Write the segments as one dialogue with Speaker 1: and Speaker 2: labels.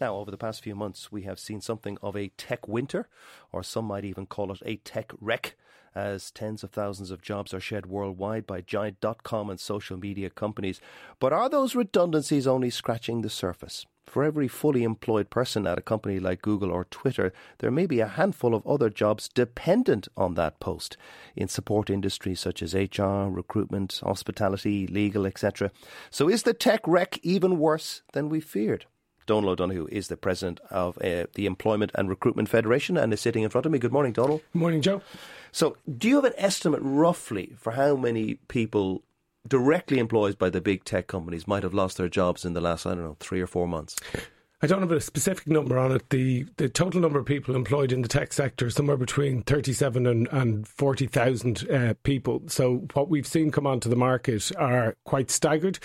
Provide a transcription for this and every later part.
Speaker 1: Now, over the past few months, we have seen something of a tech winter, or some might even call it a tech wreck, as tens of thousands of jobs are shed worldwide by giant dot com and social media companies. But are those redundancies only scratching the surface? For every fully employed person at a company like Google or Twitter, there may be a handful of other jobs dependent on that post in support industries such as HR, recruitment, hospitality, legal, etc. So is the tech wreck even worse than we feared? Donal O'Donoghue is the president of uh, the Employment and Recruitment Federation and is sitting in front of me. Good morning, Donal.
Speaker 2: Good morning, Joe.
Speaker 1: So, do you have an estimate roughly for how many people directly employed by the big tech companies might have lost their jobs in the last, I don't know, three or four months?
Speaker 2: I don't have a specific number on it. The the total number of people employed in the tech sector is somewhere between 37 and, and 40,000 uh, people. So what we've seen come onto the market are quite staggered.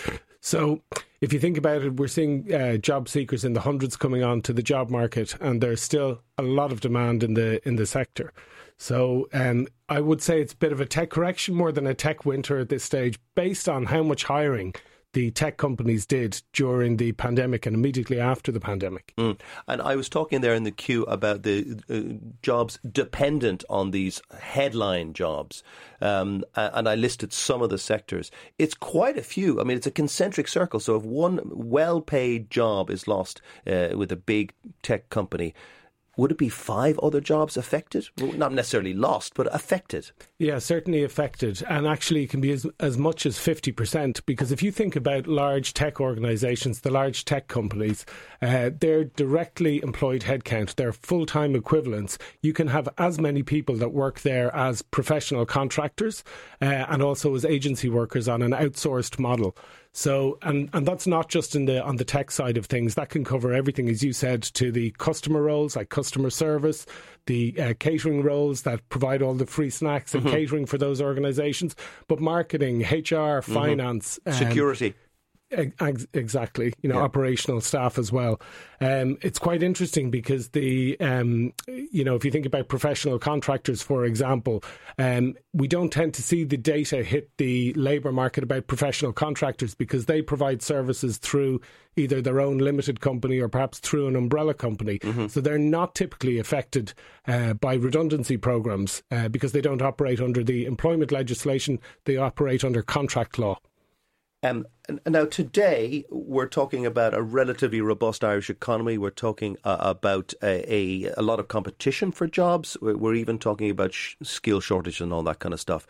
Speaker 2: So if you think about it, we're seeing uh, job seekers in the hundreds coming on to the job market, and there's still a lot of demand in the in the sector. So um, I would say it's a bit of a tech correction more than a tech winter at this stage, based on how much hiring the tech companies did during the pandemic and immediately after the pandemic.
Speaker 1: Mm. And I was talking there in the queue about the uh, jobs dependent on these headline jobs. Um, and I listed some of the sectors. It's quite a few. I mean, it's a concentric circle. So if one well paid job is lost uh, with a big tech company, would it be five other jobs affected? Well, not necessarily lost, but affected.
Speaker 2: Yeah, certainly affected. And actually, it can be as, as much as 50%. Because if you think about large tech organizations, the large tech companies, uh, they're directly employed headcount, they're full time equivalents. You can have as many people that work there as professional contractors uh, and also as agency workers on an outsourced model. So, and, and that's not just in the on the tech side of things. That can cover everything, as you said, to the customer roles like customer service, the uh, catering roles that provide all the free snacks and mm-hmm. catering for those organisations, but marketing, HR, mm-hmm. finance,
Speaker 1: mm-hmm. security.
Speaker 2: Exactly, you know, yeah. operational staff as well. Um, it's quite interesting because the, um, you know, if you think about professional contractors, for example, um, we don't tend to see the data hit the labour market about professional contractors because they provide services through either their own limited company or perhaps through an umbrella company. Mm-hmm. So they're not typically affected uh, by redundancy programs uh, because they don't operate under the employment legislation; they operate under contract law.
Speaker 1: Um, now, today, we're talking about a relatively robust Irish economy. We're talking uh, about a, a, a, lot of competition for jobs. We're, even talking about sh- skill shortage and all that kind of stuff.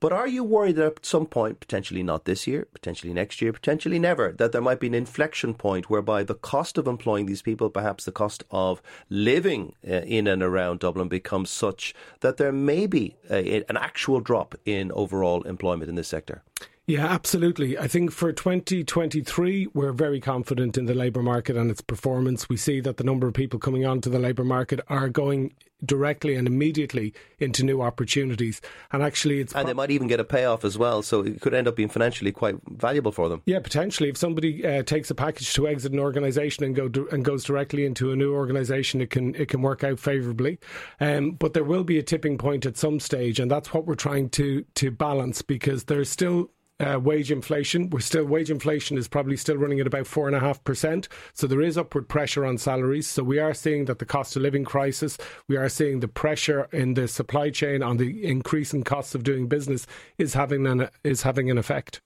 Speaker 1: But are you worried that at some point, potentially not this year, potentially next year, potentially never, that there might be an inflection point whereby the cost of employing these people, perhaps the cost of living uh, in and around Dublin, becomes such that there may be a, an actual drop in overall employment in this sector?
Speaker 2: Yeah, absolutely. I think for 2023, we're very confident in the labour market and its performance. We see that the number of people coming onto the labour market are going directly and immediately into new opportunities. And actually, it's.
Speaker 1: And pro- they might even get a payoff as well. So it could end up being financially quite valuable for them.
Speaker 2: Yeah, potentially. If somebody uh, takes a package to exit an organisation and, go and goes directly into a new organisation, it can, it can work out favourably. Um, but there will be a tipping point at some stage. And that's what we're trying to, to balance because there's still uh, wage inflation. We're still wage inflation is probably still running at about four and a half percent. So there is upward pressure on salaries. So we are seeing that the cost of living crisis, we are seeing the pressure in the supply chain on the increasing costs of doing business is having an is having an effect.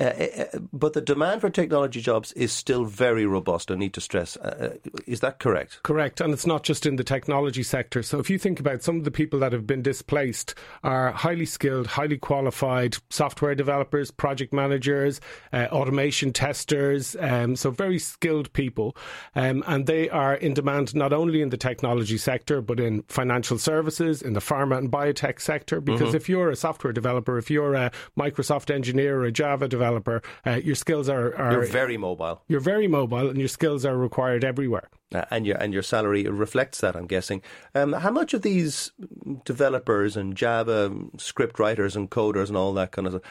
Speaker 1: Uh, uh, uh, but the demand for technology jobs is still very robust, I need to stress. Uh, uh, is that correct?
Speaker 2: Correct. And it's not just in the technology sector. So if you think about some of the people that have been displaced are highly skilled, highly qualified software developers, project managers, uh, automation testers. Um, so very skilled people. Um, and they are in demand not only in the technology sector, but in financial services, in the pharma and biotech sector. Because mm-hmm. if you're a software developer, if you're a Microsoft engineer or a Java developer, uh, your skills are, are
Speaker 1: you're very mobile.
Speaker 2: You're very mobile, and your skills are required everywhere.
Speaker 1: Uh, and your and your salary reflects that, I'm guessing. Um, how much of these developers and Java script writers and coders and all that kind of stuff,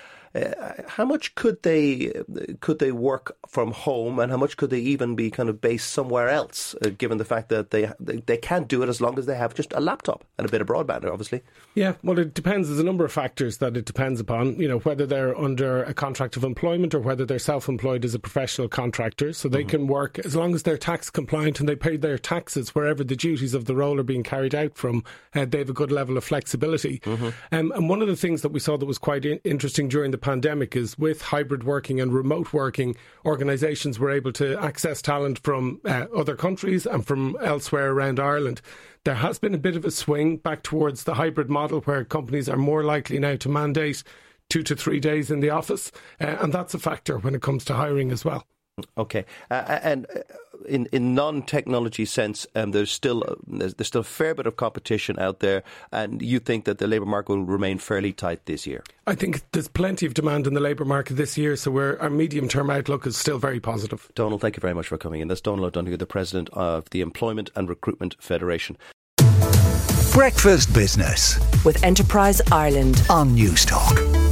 Speaker 1: how much could they could they work from home, and how much could they even be kind of based somewhere else? Uh, given the fact that they, they they can't do it as long as they have just a laptop and a bit of broadband, obviously.
Speaker 2: Yeah, well, it depends. There's a number of factors that it depends upon. You know, whether they're under a contract of employment or whether they're self-employed as a professional contractor, so they mm-hmm. can work as long as they're tax compliant and they pay their taxes wherever the duties of the role are being carried out from. Uh, they have a good level of flexibility. Mm-hmm. Um, and one of the things that we saw that was quite in- interesting during the pandemic is with hybrid working and remote working, organisations were able to access talent from uh, other countries and from elsewhere around Ireland. There has been a bit of a swing back towards the hybrid model where companies are more likely now to mandate two to three days in the office, uh, and that's a factor when it comes to hiring as well.
Speaker 1: Okay, uh, and uh, in in non technology sense, um, there's still uh, there's, there's, still a fair bit of competition out there, and you think that the labour market will remain fairly tight this year.
Speaker 2: I think there's plenty of demand in the labour market this year, so our medium term outlook is still very positive.
Speaker 1: Donal, thank you very much for coming in. That's Donal O'Donoghue, the president of the Employment and Recruitment Federation.
Speaker 3: Breakfast Business
Speaker 4: with Enterprise Ireland
Speaker 3: on Newstalk.